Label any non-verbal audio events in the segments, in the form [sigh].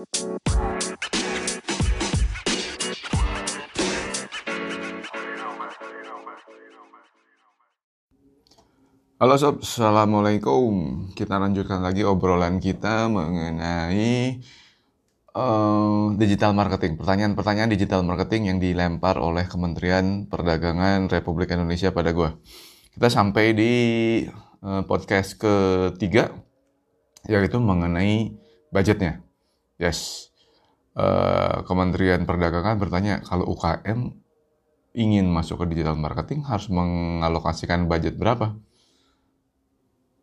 Halo sob, Assalamualaikum. Kita lanjutkan lagi obrolan kita mengenai uh, digital marketing. Pertanyaan-pertanyaan digital marketing yang dilempar oleh Kementerian Perdagangan Republik Indonesia pada gue. Kita sampai di uh, podcast ketiga, yaitu mengenai budgetnya. Yes, uh, Kementerian Perdagangan bertanya kalau UKM ingin masuk ke digital marketing harus mengalokasikan budget berapa?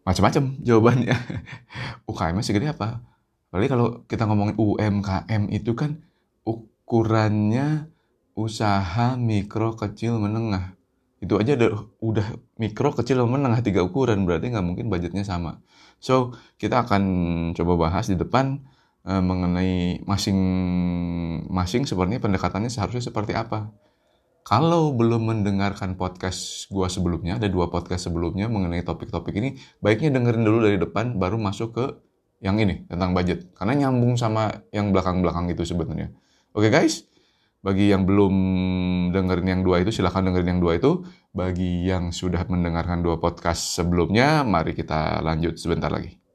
macam-macam jawabannya. [laughs] UKM segede apa? Apalagi kalau kita ngomongin UMKM itu kan ukurannya usaha mikro kecil menengah. Itu aja udah, udah mikro kecil menengah tiga ukuran berarti nggak mungkin budgetnya sama. So kita akan coba bahas di depan uh, mengenai masing-masing sebenarnya pendekatannya seharusnya seperti apa. Kalau belum mendengarkan podcast gua sebelumnya, ada dua podcast sebelumnya mengenai topik-topik ini, baiknya dengerin dulu dari depan, baru masuk ke yang ini, tentang budget. Karena nyambung sama yang belakang-belakang itu sebenarnya. Oke okay, guys, bagi yang belum dengerin yang dua itu, silahkan dengerin yang dua itu. Bagi yang sudah mendengarkan dua podcast sebelumnya, mari kita lanjut sebentar lagi.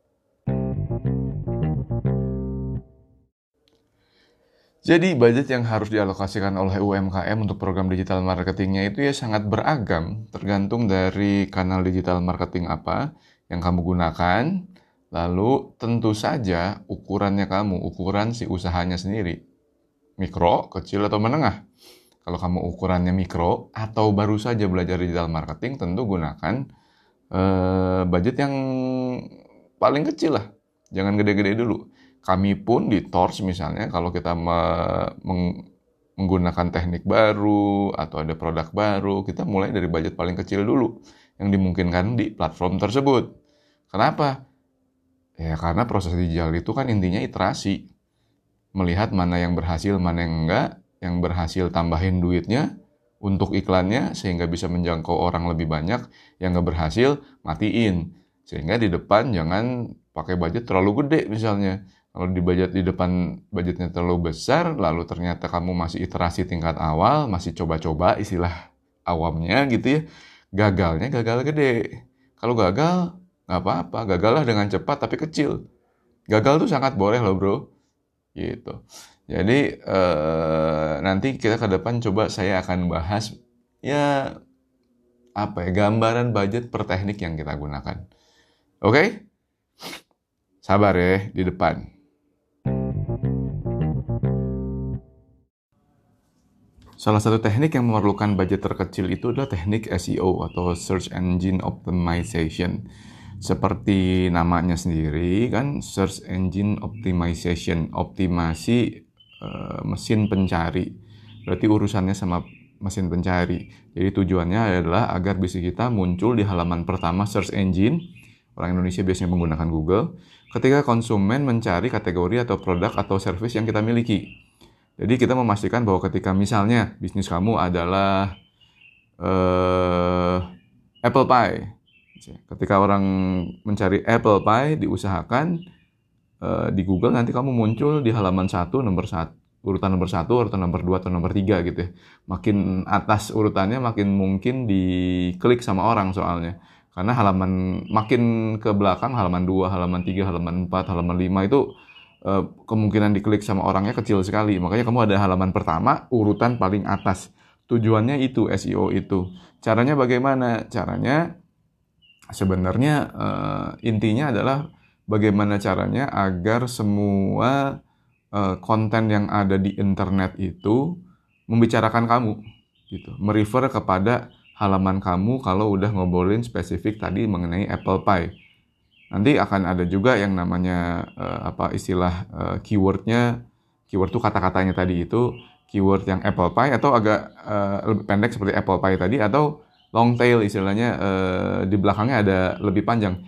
Jadi budget yang harus dialokasikan oleh UMKM untuk program digital marketingnya itu ya sangat beragam, tergantung dari kanal digital marketing apa yang kamu gunakan, lalu tentu saja ukurannya kamu, ukuran si usahanya sendiri, mikro, kecil atau menengah. Kalau kamu ukurannya mikro atau baru saja belajar digital marketing, tentu gunakan uh, budget yang paling kecil lah, jangan gede-gede dulu kami pun di Tors misalnya kalau kita meng menggunakan teknik baru atau ada produk baru, kita mulai dari budget paling kecil dulu yang dimungkinkan di platform tersebut. Kenapa? Ya karena proses digital itu kan intinya iterasi. Melihat mana yang berhasil, mana yang enggak, yang berhasil tambahin duitnya untuk iklannya sehingga bisa menjangkau orang lebih banyak, yang enggak berhasil matiin. Sehingga di depan jangan pakai budget terlalu gede misalnya kalau di budget di depan budgetnya terlalu besar, lalu ternyata kamu masih iterasi tingkat awal, masih coba-coba istilah awamnya gitu ya, gagalnya gagal gede. Kalau gagal, nggak apa-apa, gagallah dengan cepat tapi kecil. Gagal tuh sangat boleh loh bro, gitu. Jadi eh, nanti kita ke depan coba saya akan bahas ya apa ya gambaran budget per teknik yang kita gunakan. Oke? Okay? Sabar ya di depan. Salah satu teknik yang memerlukan budget terkecil itu adalah teknik SEO atau Search Engine Optimization. Seperti namanya sendiri kan Search Engine Optimization, optimasi uh, mesin pencari. Berarti urusannya sama mesin pencari. Jadi tujuannya adalah agar bisnis kita muncul di halaman pertama search engine. Orang Indonesia biasanya menggunakan Google. Ketika konsumen mencari kategori atau produk atau service yang kita miliki. Jadi kita memastikan bahwa ketika misalnya bisnis kamu adalah uh, apple pie, ketika orang mencari apple pie diusahakan uh, di Google nanti kamu muncul di halaman satu nomor satu urutan nomor satu, urutan nomor dua atau nomor tiga gitu ya. Makin atas urutannya makin mungkin diklik sama orang soalnya. Karena halaman makin ke belakang, halaman dua, halaman tiga, halaman empat, halaman lima itu Eh, kemungkinan diklik sama orangnya kecil sekali. Makanya kamu ada halaman pertama, urutan paling atas. Tujuannya itu SEO itu. Caranya bagaimana? Caranya sebenarnya uh, intinya adalah bagaimana caranya agar semua uh, konten yang ada di internet itu membicarakan kamu gitu. Merefer kepada halaman kamu kalau udah ngobrolin spesifik tadi mengenai Apple Pie Nanti akan ada juga yang namanya uh, apa istilah uh, keywordnya, keyword itu kata-katanya tadi itu keyword yang apple pie atau agak uh, lebih pendek seperti apple pie tadi atau long tail istilahnya uh, di belakangnya ada lebih panjang.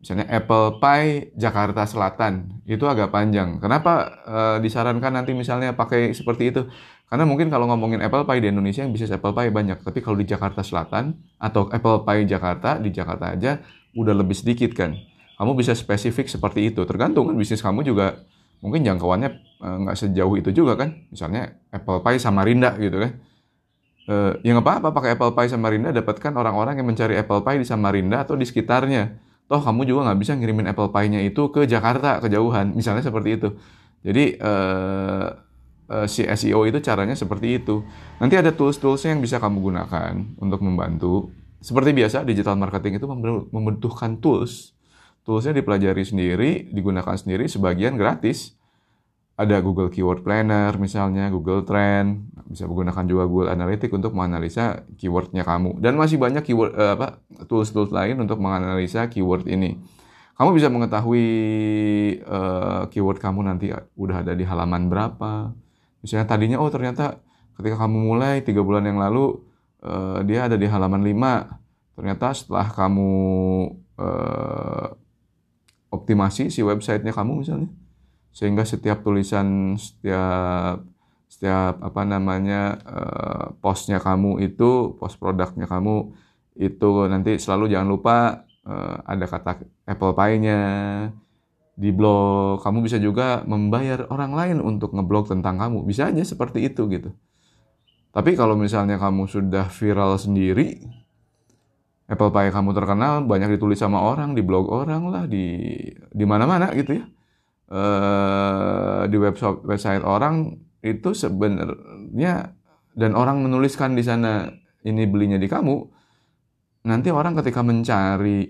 Misalnya apple pie Jakarta Selatan itu agak panjang. Kenapa uh, disarankan nanti misalnya pakai seperti itu? Karena mungkin kalau ngomongin apple pie di Indonesia yang bisnis apple pie banyak, tapi kalau di Jakarta Selatan atau apple pie Jakarta di Jakarta aja udah lebih sedikit kan kamu bisa spesifik seperti itu. Tergantung kan bisnis kamu juga mungkin jangkauannya eh, nggak sejauh itu juga kan. Misalnya Apple Pie sama Rinda gitu kan. Uh, ya nggak apa-apa pakai Apple Pie Samarinda dapatkan orang-orang yang mencari Apple Pie di Samarinda atau di sekitarnya. Toh kamu juga nggak bisa ngirimin Apple Pie-nya itu ke Jakarta kejauhan, misalnya seperti itu. Jadi uh, uh, si SEO itu caranya seperti itu. Nanti ada tools-toolsnya yang bisa kamu gunakan untuk membantu. Seperti biasa digital marketing itu membutuhkan tools. Toolsnya dipelajari sendiri, digunakan sendiri, sebagian gratis ada Google Keyword Planner misalnya, Google Trend, bisa menggunakan juga Google Analytics untuk menganalisa keywordnya kamu. Dan masih banyak keyword uh, apa tools-tools lain untuk menganalisa keyword ini. Kamu bisa mengetahui uh, keyword kamu nanti udah ada di halaman berapa. Misalnya tadinya oh ternyata ketika kamu mulai tiga bulan yang lalu uh, dia ada di halaman 5. Ternyata setelah kamu uh, optimasi si websitenya kamu misalnya. Sehingga setiap tulisan setiap setiap apa namanya uh, postnya kamu itu post produknya kamu itu nanti selalu jangan lupa uh, ada kata Apple Pie-nya di blog. Kamu bisa juga membayar orang lain untuk ngeblog tentang kamu. Bisa aja seperti itu gitu. Tapi kalau misalnya kamu sudah viral sendiri Apple Pie kamu terkenal banyak ditulis sama orang di blog orang lah di di mana-mana gitu ya. Uh, di website website orang itu sebenarnya dan orang menuliskan di sana ini belinya di kamu nanti orang ketika mencari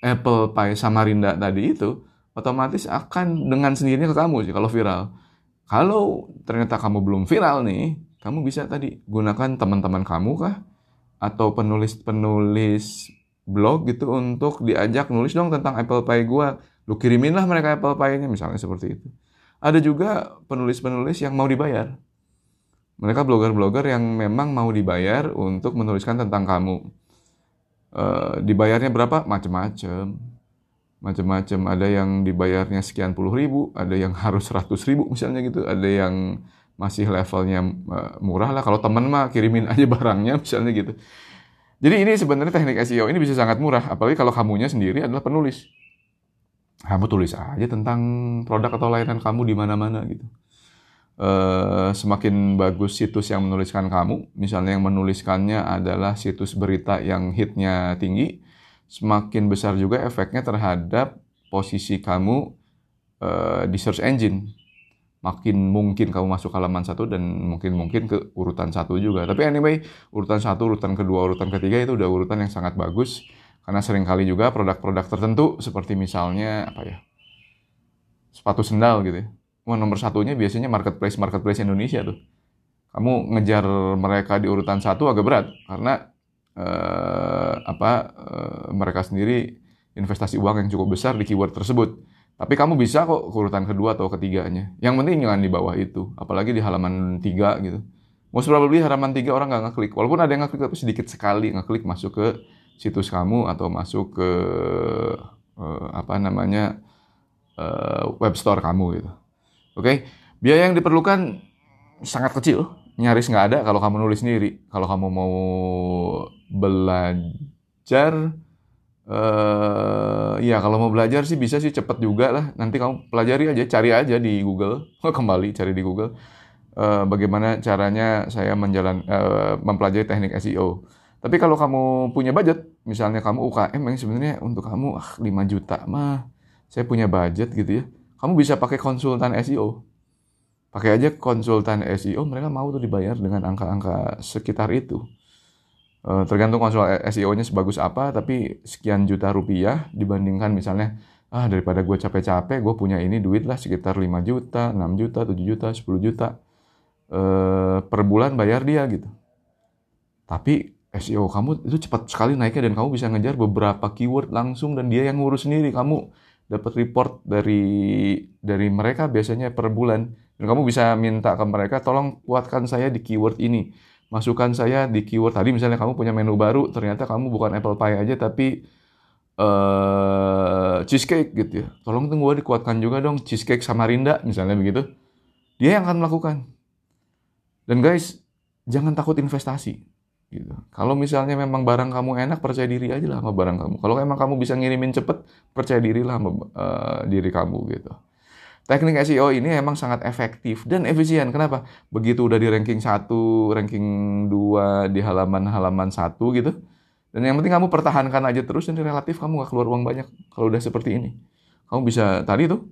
Apple Pie Samarinda tadi itu otomatis akan dengan sendirinya ke kamu sih kalau viral. Kalau ternyata kamu belum viral nih kamu bisa tadi gunakan teman-teman kamu kah atau penulis-penulis blog gitu untuk diajak nulis dong tentang Apple Pie gua Lu kirimin lah mereka Apple Pie-nya misalnya seperti itu. Ada juga penulis-penulis yang mau dibayar. Mereka blogger-blogger yang memang mau dibayar untuk menuliskan tentang kamu. E, dibayarnya berapa? Macem-macem. Macem-macem. Ada yang dibayarnya sekian puluh ribu, ada yang [laughs] harus seratus ribu misalnya gitu. Ada yang masih levelnya eh, murah lah. Kalau temen mah kirimin [laughs] aja barangnya misalnya gitu. Jadi ini sebenarnya teknik SEO ini bisa sangat murah. Apalagi kalau kamunya sendiri adalah penulis kamu tulis aja tentang produk atau layanan kamu di mana-mana gitu. Uh, semakin bagus situs yang menuliskan kamu, misalnya yang menuliskannya adalah situs berita yang hitnya tinggi, semakin besar juga efeknya terhadap posisi kamu uh, di search engine. Makin mungkin kamu masuk halaman satu dan mungkin mungkin ke urutan satu juga. Tapi anyway, urutan satu, urutan kedua, urutan ketiga itu udah urutan yang sangat bagus karena sering kali juga produk-produk tertentu seperti misalnya apa ya? Sepatu sendal gitu ya. Wah, nomor satunya biasanya marketplace marketplace Indonesia tuh. Kamu ngejar mereka di urutan satu agak berat karena eh, apa eh, mereka sendiri investasi uang yang cukup besar di keyword tersebut. Tapi kamu bisa kok urutan kedua atau ketiganya. Yang penting jangan di bawah itu, apalagi di halaman tiga gitu. Most probably halaman tiga orang nggak ngeklik. Walaupun ada yang ngeklik tapi sedikit sekali ngeklik masuk ke situs kamu atau masuk ke uh, apa namanya uh, web store kamu gitu. Oke, okay? biaya yang diperlukan sangat kecil, nyaris nggak ada kalau kamu nulis sendiri. Kalau kamu mau belajar, uh, ya kalau mau belajar sih bisa sih cepet juga lah. Nanti kamu pelajari aja, cari aja di Google, [laughs] kembali cari di Google. Uh, bagaimana caranya saya menjalan uh, mempelajari teknik SEO tapi kalau kamu punya budget, misalnya kamu UKM yang sebenarnya untuk kamu ah, 5 juta mah saya punya budget gitu ya. Kamu bisa pakai konsultan SEO. Pakai aja konsultan SEO, mereka mau tuh dibayar dengan angka-angka sekitar itu. E, tergantung konsul SEO-nya sebagus apa, tapi sekian juta rupiah dibandingkan misalnya ah daripada gue capek-capek, gue punya ini duit lah sekitar 5 juta, 6 juta, 7 juta, 10 juta. E, per bulan bayar dia gitu. Tapi SEO kamu itu cepat sekali naiknya dan kamu bisa ngejar beberapa keyword langsung dan dia yang ngurus sendiri kamu dapat report dari dari mereka biasanya per bulan dan kamu bisa minta ke mereka tolong kuatkan saya di keyword ini masukkan saya di keyword tadi misalnya kamu punya menu baru ternyata kamu bukan apple pie aja tapi uh, cheesecake gitu ya tolong tunggu dikuatkan juga dong cheesecake sama Rinda misalnya begitu dia yang akan melakukan dan guys jangan takut investasi gitu. Kalau misalnya memang barang kamu enak, percaya diri aja lah sama barang kamu. Kalau emang kamu bisa ngirimin cepet, percaya dirilah sama uh, diri kamu gitu. Teknik SEO ini emang sangat efektif dan efisien. Kenapa? Begitu udah di ranking 1, ranking 2, di halaman-halaman 1 gitu. Dan yang penting kamu pertahankan aja terus dan relatif kamu gak keluar uang banyak kalau udah seperti ini. Kamu bisa tadi tuh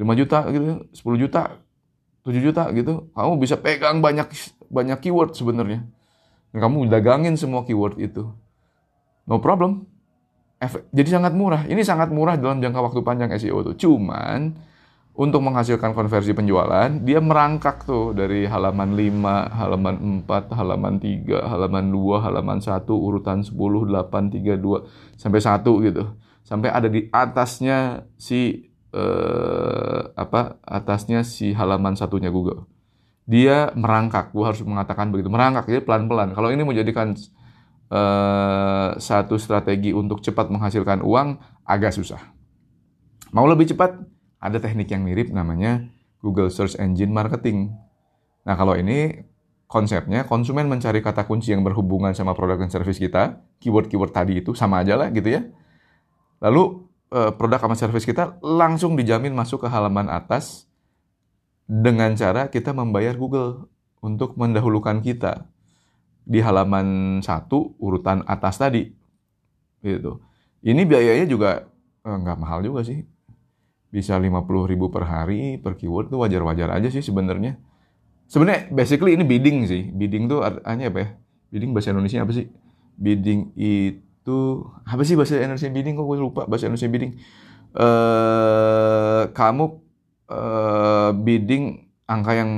5 juta gitu, 10 juta, 7 juta gitu. Kamu bisa pegang banyak banyak keyword sebenarnya. Dan kamu dagangin semua keyword itu. No problem. Jadi sangat murah. Ini sangat murah dalam jangka waktu panjang SEO tuh. Cuman untuk menghasilkan konversi penjualan, dia merangkak tuh dari halaman 5, halaman 4, halaman 3, halaman 2, halaman 1, urutan 10, 8, 3, 2, sampai 1 gitu. Sampai ada di atasnya si eh, apa? atasnya si halaman satunya Google. Dia merangkak, gua harus mengatakan begitu, merangkak jadi pelan-pelan. Kalau ini mau jadikan eh, satu strategi untuk cepat menghasilkan uang agak susah. Mau lebih cepat? Ada teknik yang mirip namanya Google Search Engine Marketing. Nah, kalau ini konsepnya konsumen mencari kata kunci yang berhubungan sama produk dan service kita, keyword-keyword tadi itu sama aja lah gitu ya. Lalu eh, produk sama service kita langsung dijamin masuk ke halaman atas dengan cara kita membayar Google untuk mendahulukan kita di halaman satu urutan atas tadi. Gitu. Ini biayanya juga eh, nggak mahal juga sih bisa 50 ribu per hari per keyword tuh wajar-wajar aja sih sebenarnya. Sebenarnya basically ini bidding sih. Bidding tuh artinya apa ya? Bidding bahasa Indonesia apa sih? Bidding itu apa sih bahasa Indonesia bidding kok gue lupa bahasa Indonesia bidding. Eh kamu eh, bidding angka yang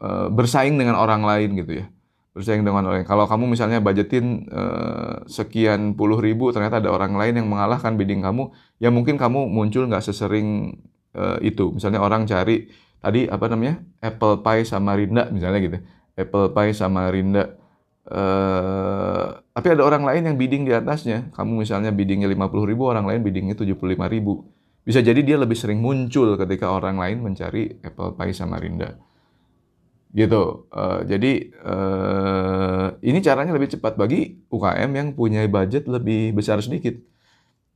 eh, bersaing dengan orang lain gitu ya bersaing dengan orang. Kalau kamu misalnya budgetin uh, sekian puluh ribu, ternyata ada orang lain yang mengalahkan bidding kamu, ya mungkin kamu muncul nggak sesering uh, itu. Misalnya orang cari tadi apa namanya apple pie sama rinda misalnya gitu, apple pie sama rinda. Uh, tapi ada orang lain yang bidding di atasnya. Kamu misalnya biddingnya lima puluh ribu, orang lain biddingnya tujuh puluh lima ribu. Bisa jadi dia lebih sering muncul ketika orang lain mencari apple pie sama rinda gitu. Uh, jadi uh, ini caranya lebih cepat bagi UKM yang punya budget lebih besar sedikit.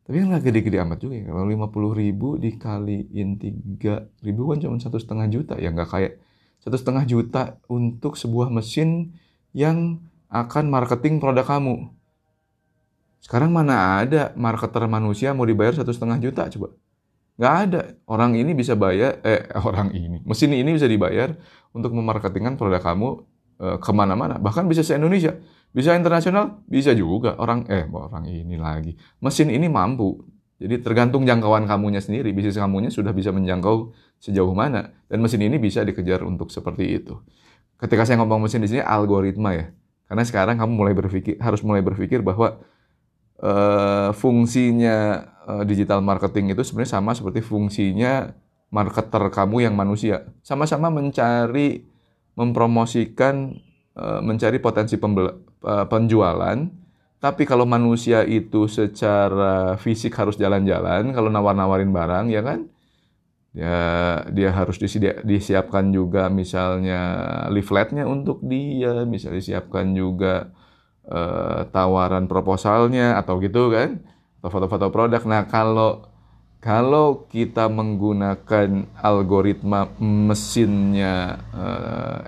Tapi kan nggak gede-gede amat juga ya. Kalau 50 ribu dikaliin 3 ribu kan cuma satu setengah juta ya nggak kayak satu setengah juta untuk sebuah mesin yang akan marketing produk kamu. Sekarang mana ada marketer manusia mau dibayar satu setengah juta coba? Nggak ada. Orang ini bisa bayar, eh orang ini, mesin ini bisa dibayar untuk memarketingkan produk kamu eh, ke mana-mana. Bahkan bisa se-Indonesia. Bisa internasional, bisa juga. Orang, eh orang ini lagi. Mesin ini mampu. Jadi tergantung jangkauan kamunya sendiri. Bisnis kamunya sudah bisa menjangkau sejauh mana. Dan mesin ini bisa dikejar untuk seperti itu. Ketika saya ngomong mesin di sini, algoritma ya. Karena sekarang kamu mulai berpikir, harus mulai berpikir bahwa uh, fungsinya uh, digital marketing itu sebenarnya sama seperti fungsinya marketer kamu yang manusia. Sama-sama mencari, mempromosikan, uh, mencari potensi uh, penjualan. Tapi kalau manusia itu secara fisik harus jalan-jalan, kalau nawar-nawarin barang, ya kan? Ya, dia harus disiapkan, disiapkan juga misalnya leafletnya untuk dia, misalnya disiapkan juga uh, tawaran proposalnya atau gitu kan atau foto-foto produk. Nah, kalau kalau kita menggunakan algoritma mesinnya uh,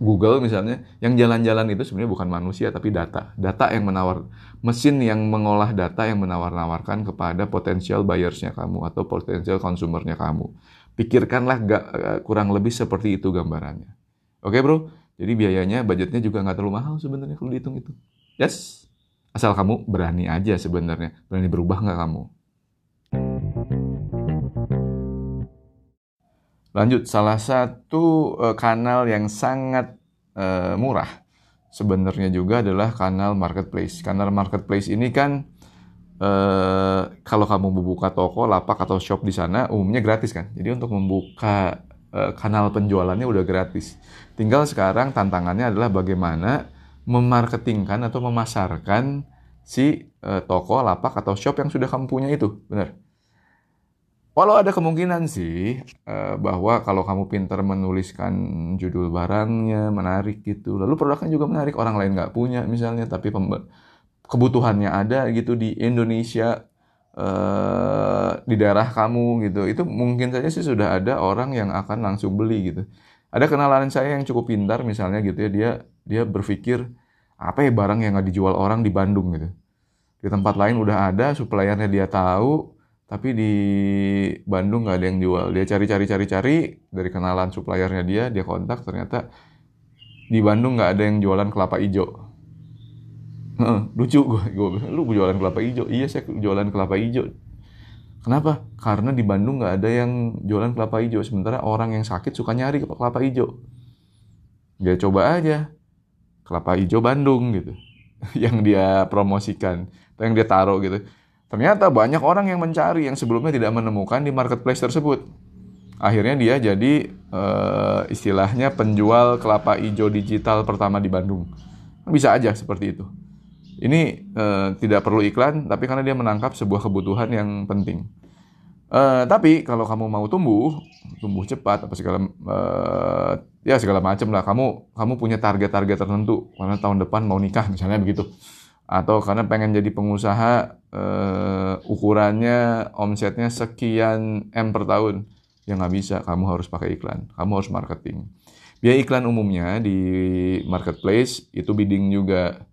Google misalnya, yang jalan-jalan itu sebenarnya bukan manusia tapi data. Data yang menawar, mesin yang mengolah data yang menawar-nawarkan kepada potensial buyersnya kamu atau potensial konsumernya kamu. Pikirkanlah gak, eh, kurang lebih seperti itu gambarannya. Oke bro, jadi biayanya, budgetnya juga nggak terlalu mahal sebenarnya kalau dihitung itu. Yes. Asal kamu berani aja sebenarnya, berani berubah nggak kamu? Lanjut, salah satu uh, kanal yang sangat uh, murah sebenarnya juga adalah kanal marketplace. Kanal marketplace ini kan uh, kalau kamu membuka toko, lapak atau shop di sana umumnya gratis kan. Jadi untuk membuka uh, kanal penjualannya udah gratis. Tinggal sekarang tantangannya adalah bagaimana memarketingkan atau memasarkan si uh, toko, lapak atau shop yang sudah kamu punya itu, benar? Walau ada kemungkinan sih uh, bahwa kalau kamu pintar menuliskan judul barangnya menarik gitu, lalu produknya juga menarik orang lain nggak punya misalnya, tapi kebutuhannya ada gitu di Indonesia uh, di daerah kamu gitu. Itu mungkin saja sih sudah ada orang yang akan langsung beli gitu. Ada kenalan saya yang cukup pintar misalnya gitu ya dia dia berpikir apa ya barang yang nggak dijual orang di Bandung gitu? Di tempat lain udah ada suppliernya dia tahu tapi di Bandung nggak ada yang jual. Dia cari cari cari cari. Dari kenalan suppliernya dia dia kontak. Ternyata di Bandung nggak ada yang jualan kelapa hijau. Lucu gue gue lu jualan kelapa hijau? Iya saya jualan kelapa hijau. Kenapa? Karena di Bandung nggak ada yang jualan kelapa hijau. Sementara orang yang sakit suka nyari kelapa hijau. Dia coba aja. Kelapa hijau Bandung gitu. [laughs] Yang dia promosikan. Atau yang dia taruh gitu ternyata banyak orang yang mencari yang sebelumnya tidak menemukan di marketplace tersebut akhirnya dia jadi uh, istilahnya penjual kelapa hijau digital pertama di Bandung bisa aja seperti itu ini uh, tidak perlu iklan, tapi karena dia menangkap sebuah kebutuhan yang penting. Uh, tapi kalau kamu mau tumbuh, tumbuh cepat apa segala uh, ya segala macam lah. Kamu kamu punya target-target tertentu karena tahun depan mau nikah misalnya begitu. Atau karena pengen jadi pengusaha uh, ukurannya omsetnya sekian M per tahun. Ya nggak bisa, kamu harus pakai iklan. Kamu harus marketing. Biaya iklan umumnya di marketplace itu bidding juga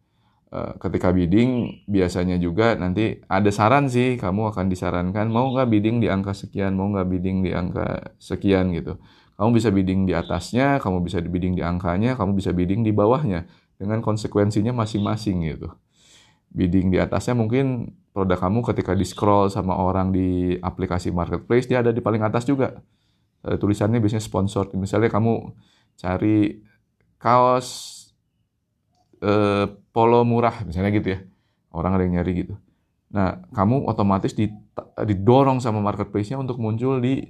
Eh, ketika bidding biasanya juga nanti ada saran sih kamu akan disarankan mau nggak bidding di angka sekian mau nggak bidding di angka sekian gitu kamu bisa bidding di atasnya kamu bisa bidding di angkanya kamu bisa bidding di bawahnya dengan konsekuensinya masing-masing gitu bidding di atasnya mungkin produk kamu ketika di scroll sama orang di aplikasi marketplace dia ada di paling atas juga. Ada tulisannya biasanya sponsor misalnya kamu cari kaos eh, polo murah misalnya gitu ya. Orang ada yang nyari gitu. Nah kamu otomatis didorong sama marketplace-nya untuk muncul di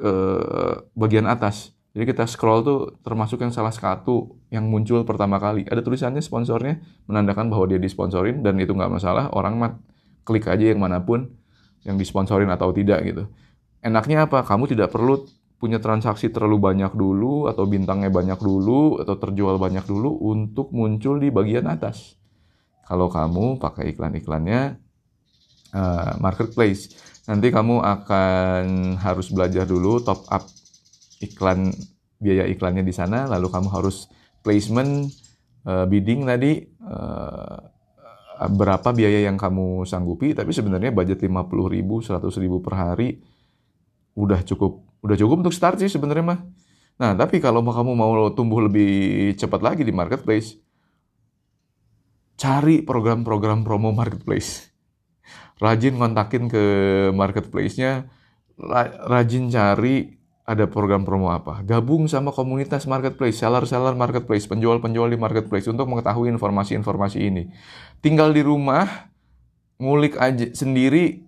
eh, bagian atas jadi kita scroll tuh termasuk yang salah satu yang muncul pertama kali. Ada tulisannya sponsornya menandakan bahwa dia disponsorin dan itu nggak masalah orang mat klik aja yang mana pun yang disponsorin atau tidak gitu. Enaknya apa? Kamu tidak perlu punya transaksi terlalu banyak dulu atau bintangnya banyak dulu atau terjual banyak dulu untuk muncul di bagian atas. Kalau kamu pakai iklan-iklannya uh, marketplace, nanti kamu akan harus belajar dulu top up iklan biaya iklannya di sana, lalu kamu harus placement uh, bidding tadi uh, berapa biaya yang kamu sanggupi, tapi sebenarnya budget 50 ribu, 100 ribu per hari udah cukup udah cukup untuk start sih sebenarnya mah. Nah, tapi kalau kamu mau tumbuh lebih cepat lagi di marketplace, cari program-program promo marketplace. Rajin kontakin ke marketplace-nya, rajin cari ada program promo apa. Gabung sama komunitas marketplace, seller-seller marketplace, penjual-penjual di marketplace untuk mengetahui informasi-informasi ini. Tinggal di rumah, ngulik aja sendiri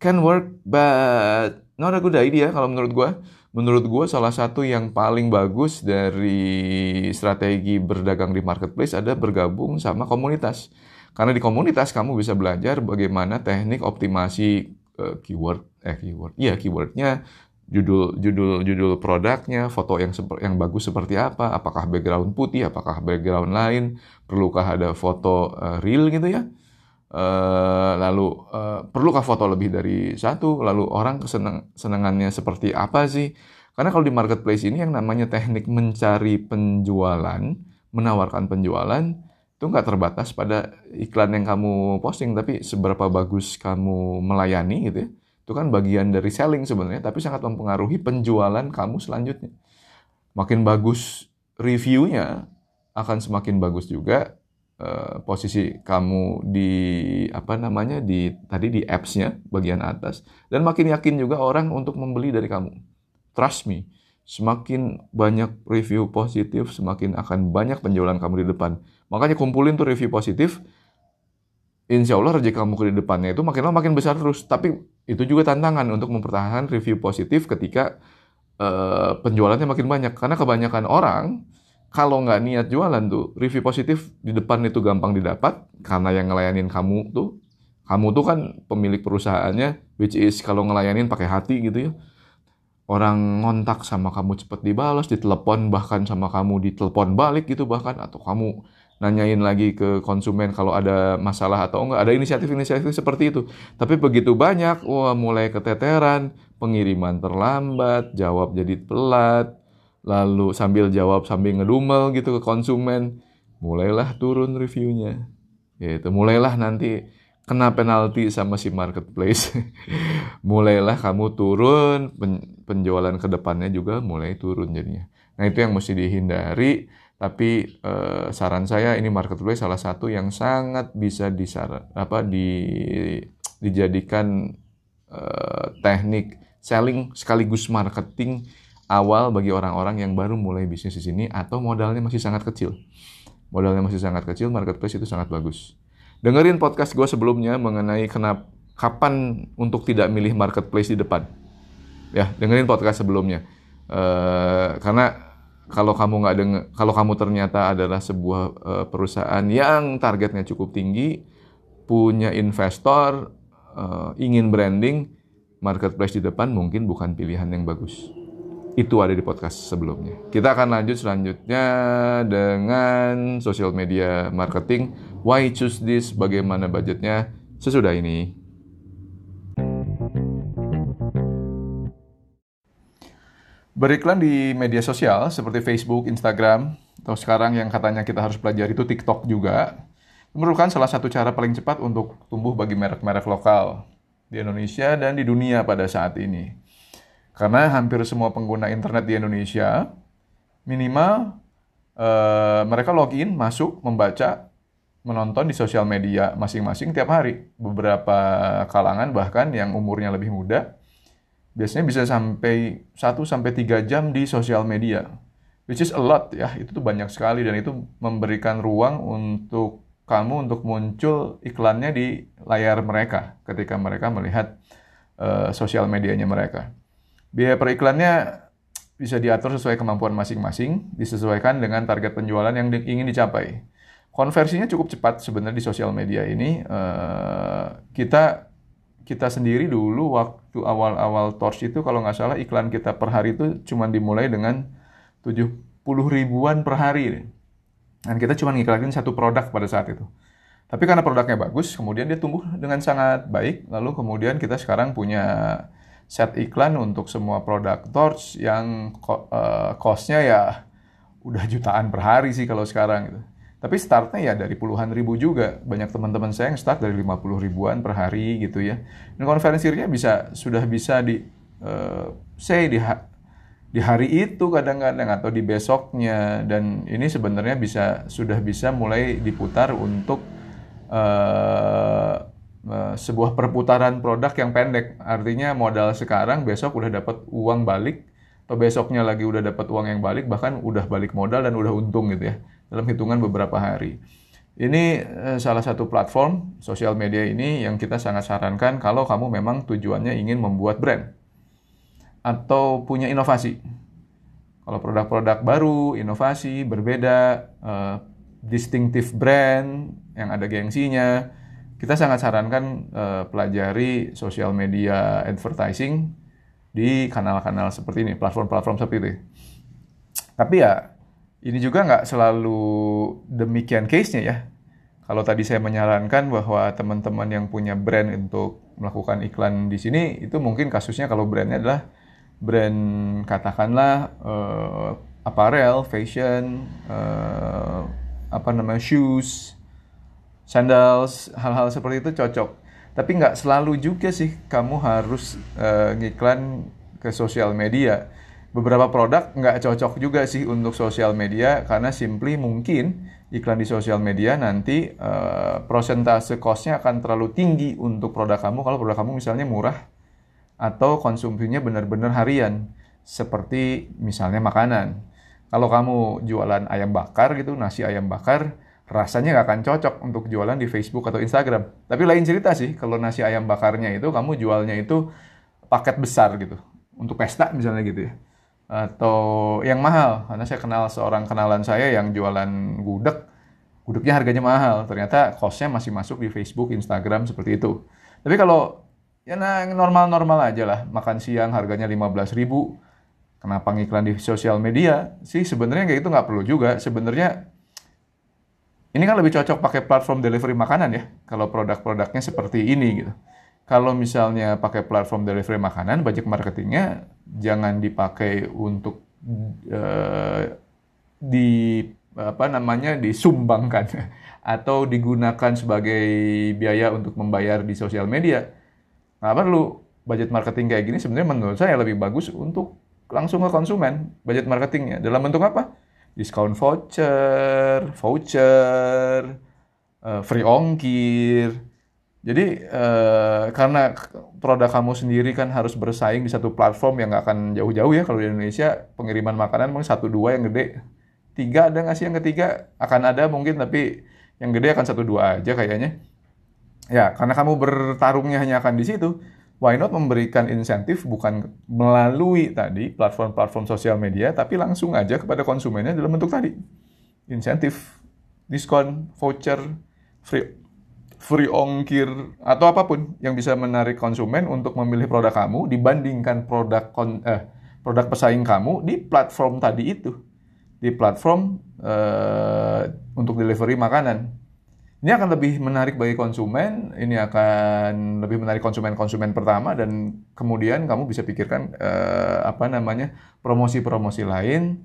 can work, but not a good idea kalau menurut gue. Menurut gue salah satu yang paling bagus dari strategi berdagang di marketplace ada bergabung sama komunitas. Karena di komunitas kamu bisa belajar bagaimana teknik optimasi uh, keyword, eh keyword, iya keywordnya, judul judul judul produknya, foto yang yang bagus seperti apa, apakah background putih, apakah background lain, perlukah ada foto uh, real gitu ya Uh, lalu uh, perlukah foto lebih dari satu? Lalu orang kesenang senangannya seperti apa sih? Karena kalau di marketplace ini yang namanya teknik mencari penjualan, menawarkan penjualan itu nggak terbatas pada iklan yang kamu posting, tapi seberapa bagus kamu melayani gitu ya. Itu kan bagian dari selling sebenarnya, tapi sangat mempengaruhi penjualan kamu selanjutnya. Makin bagus reviewnya, akan semakin bagus juga uh, posisi kamu di apa namanya di tadi di apps-nya bagian atas dan makin yakin juga orang untuk membeli dari kamu. Trust me, semakin banyak review positif, semakin akan banyak penjualan kamu di depan. Makanya kumpulin tuh review positif, insya Allah rezeki kamu ke depannya itu makin lama makin besar terus. Tapi itu juga tantangan untuk mempertahankan review positif ketika uh, penjualannya makin banyak. Karena kebanyakan orang kalau nggak niat jualan tuh review positif di depan itu gampang didapat karena yang ngelayanin kamu tuh kamu tuh kan pemilik perusahaannya which is kalau ngelayanin pakai hati gitu ya orang ngontak sama kamu cepet dibalas ditelepon bahkan sama kamu ditelepon balik gitu bahkan atau kamu nanyain lagi ke konsumen kalau ada masalah atau enggak. Ada inisiatif-inisiatif seperti itu. Tapi begitu banyak, wah mulai keteteran, pengiriman terlambat, jawab jadi telat, lalu sambil jawab sambil ngedumel gitu ke konsumen, mulailah turun reviewnya. Gitu. Mulailah nanti kena penalti sama si marketplace. [laughs] mulailah kamu turun, penjualan ke depannya juga mulai turun jadinya. Nah, itu yang mesti dihindari, tapi eh, saran saya ini marketplace salah satu yang sangat bisa disaran apa di dijadikan eh, teknik selling sekaligus marketing awal bagi orang-orang yang baru mulai bisnis di sini atau modalnya masih sangat kecil. Modalnya masih sangat kecil, marketplace itu sangat bagus. Dengerin podcast gue sebelumnya mengenai kenapa kapan untuk tidak milih marketplace di depan. Ya, dengerin podcast sebelumnya. Uh, karena kalau kamu nggak denger, kalau kamu ternyata adalah sebuah uh, perusahaan yang targetnya cukup tinggi, punya investor, uh, ingin branding, marketplace di depan mungkin bukan pilihan yang bagus. Itu ada di podcast sebelumnya. Kita akan lanjut selanjutnya dengan social media marketing Why choose this? Bagaimana budgetnya? Sesudah ini. Beriklan di media sosial seperti Facebook, Instagram, atau sekarang yang katanya kita harus pelajari itu TikTok juga, merupakan salah satu cara paling cepat untuk tumbuh bagi merek-merek lokal di Indonesia dan di dunia pada saat ini. Karena hampir semua pengguna internet di Indonesia minimal uh, mereka login, masuk, membaca, menonton di sosial media masing-masing tiap hari. Beberapa kalangan bahkan yang umurnya lebih muda biasanya bisa sampai 1 sampai 3 jam di sosial media. Which is a lot ya, itu tuh banyak sekali dan itu memberikan ruang untuk kamu untuk muncul iklannya di layar mereka ketika mereka melihat uh, sosial medianya mereka. Biaya per iklannya bisa diatur sesuai kemampuan masing-masing, disesuaikan dengan target penjualan yang ingin dicapai konversinya cukup cepat sebenarnya di sosial media ini. Uh, kita kita sendiri dulu waktu awal-awal Torch itu kalau nggak salah iklan kita per hari itu cuma dimulai dengan 70 ribuan per hari. Dan kita cuma ngiklanin satu produk pada saat itu. Tapi karena produknya bagus, kemudian dia tumbuh dengan sangat baik. Lalu kemudian kita sekarang punya set iklan untuk semua produk Torch yang uh, cost-nya ya udah jutaan per hari sih kalau sekarang gitu. Tapi startnya ya dari puluhan ribu juga. Banyak teman-teman saya yang start dari 50 ribuan per hari gitu ya. Dan konferensinya bisa sudah bisa di uh, say di ha di hari itu kadang-kadang atau di besoknya dan ini sebenarnya bisa sudah bisa mulai diputar untuk uh, uh, sebuah perputaran produk yang pendek. Artinya modal sekarang besok udah dapat uang balik atau besoknya lagi udah dapat uang yang balik bahkan udah balik modal dan udah untung gitu ya dalam hitungan beberapa hari. Ini eh, salah satu platform sosial media ini yang kita sangat sarankan kalau kamu memang tujuannya ingin membuat brand atau punya inovasi. Kalau produk-produk baru, inovasi, berbeda, uh, distinctive brand yang ada gengsinya, kita sangat sarankan uh, pelajari sosial media advertising di kanal-kanal seperti ini, platform-platform seperti ini. Tapi ya ini juga nggak selalu demikian case-nya ya. Kalau tadi saya menyarankan bahwa teman-teman yang punya brand untuk melakukan iklan di sini, itu mungkin kasusnya kalau brandnya adalah brand katakanlah uh, apparel, fashion, uh, apa namanya shoes, sandals, hal-hal seperti itu cocok. Tapi nggak selalu juga sih kamu harus uh, ngiklan ke sosial media beberapa produk nggak cocok juga sih untuk sosial media karena simply mungkin iklan di sosial media nanti uh, prosentase costnya akan terlalu tinggi untuk produk kamu kalau produk kamu misalnya murah atau konsumsinya benar-benar harian seperti misalnya makanan. Kalau kamu jualan ayam bakar gitu, nasi ayam bakar, rasanya nggak akan cocok untuk jualan di Facebook atau Instagram. Tapi lain cerita sih, kalau nasi ayam bakarnya itu kamu jualnya itu paket besar gitu, untuk pesta misalnya gitu ya atau yang mahal. Karena saya kenal seorang kenalan saya yang jualan gudeg gudegnya harganya mahal. Ternyata costnya masih masuk di Facebook Instagram seperti itu. Tapi kalau ya nah, normal-normal aja lah. Makan siang harganya 15 ribu. Kenapa ngiklan di sosial media? Sih sebenarnya kayak itu nggak perlu juga. Sebenarnya ini kan lebih cocok pakai platform delivery makanan ya, kalau produk-produknya seperti ini gitu. Kalau misalnya pakai platform delivery makanan, budget marketingnya jangan dipakai untuk uh, di apa namanya disumbangkan [laughs] atau digunakan sebagai biaya untuk membayar di sosial media. Nggak perlu budget marketing kayak gini sebenarnya menurut saya lebih bagus untuk langsung ke konsumen budget marketingnya dalam bentuk apa? Diskon voucher, voucher, uh, free ongkir, jadi eh, karena produk kamu sendiri kan harus bersaing di satu platform yang nggak akan jauh-jauh ya. Kalau di Indonesia pengiriman makanan mungkin satu dua yang gede, tiga ada nggak sih yang ketiga? Akan ada mungkin tapi yang gede akan satu dua aja kayaknya. Ya karena kamu bertarungnya hanya akan di situ, why not memberikan insentif bukan melalui tadi platform-platform sosial media tapi langsung aja kepada konsumennya dalam bentuk tadi. Insentif, diskon, voucher, free free ongkir atau apa pun yang bisa menarik konsumen untuk memilih produk kamu dibandingkan produk kon, eh, produk pesaing kamu di platform tadi itu. Di platform eh, untuk delivery makanan. Ini akan lebih menarik bagi konsumen ini akan lebih menarik konsumen-konsumen pertama dan kemudian kamu bisa pikirkan eh, apa namanya promosi-promosi lain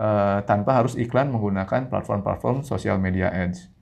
eh, tanpa harus iklan menggunakan platform-platform sosial media ads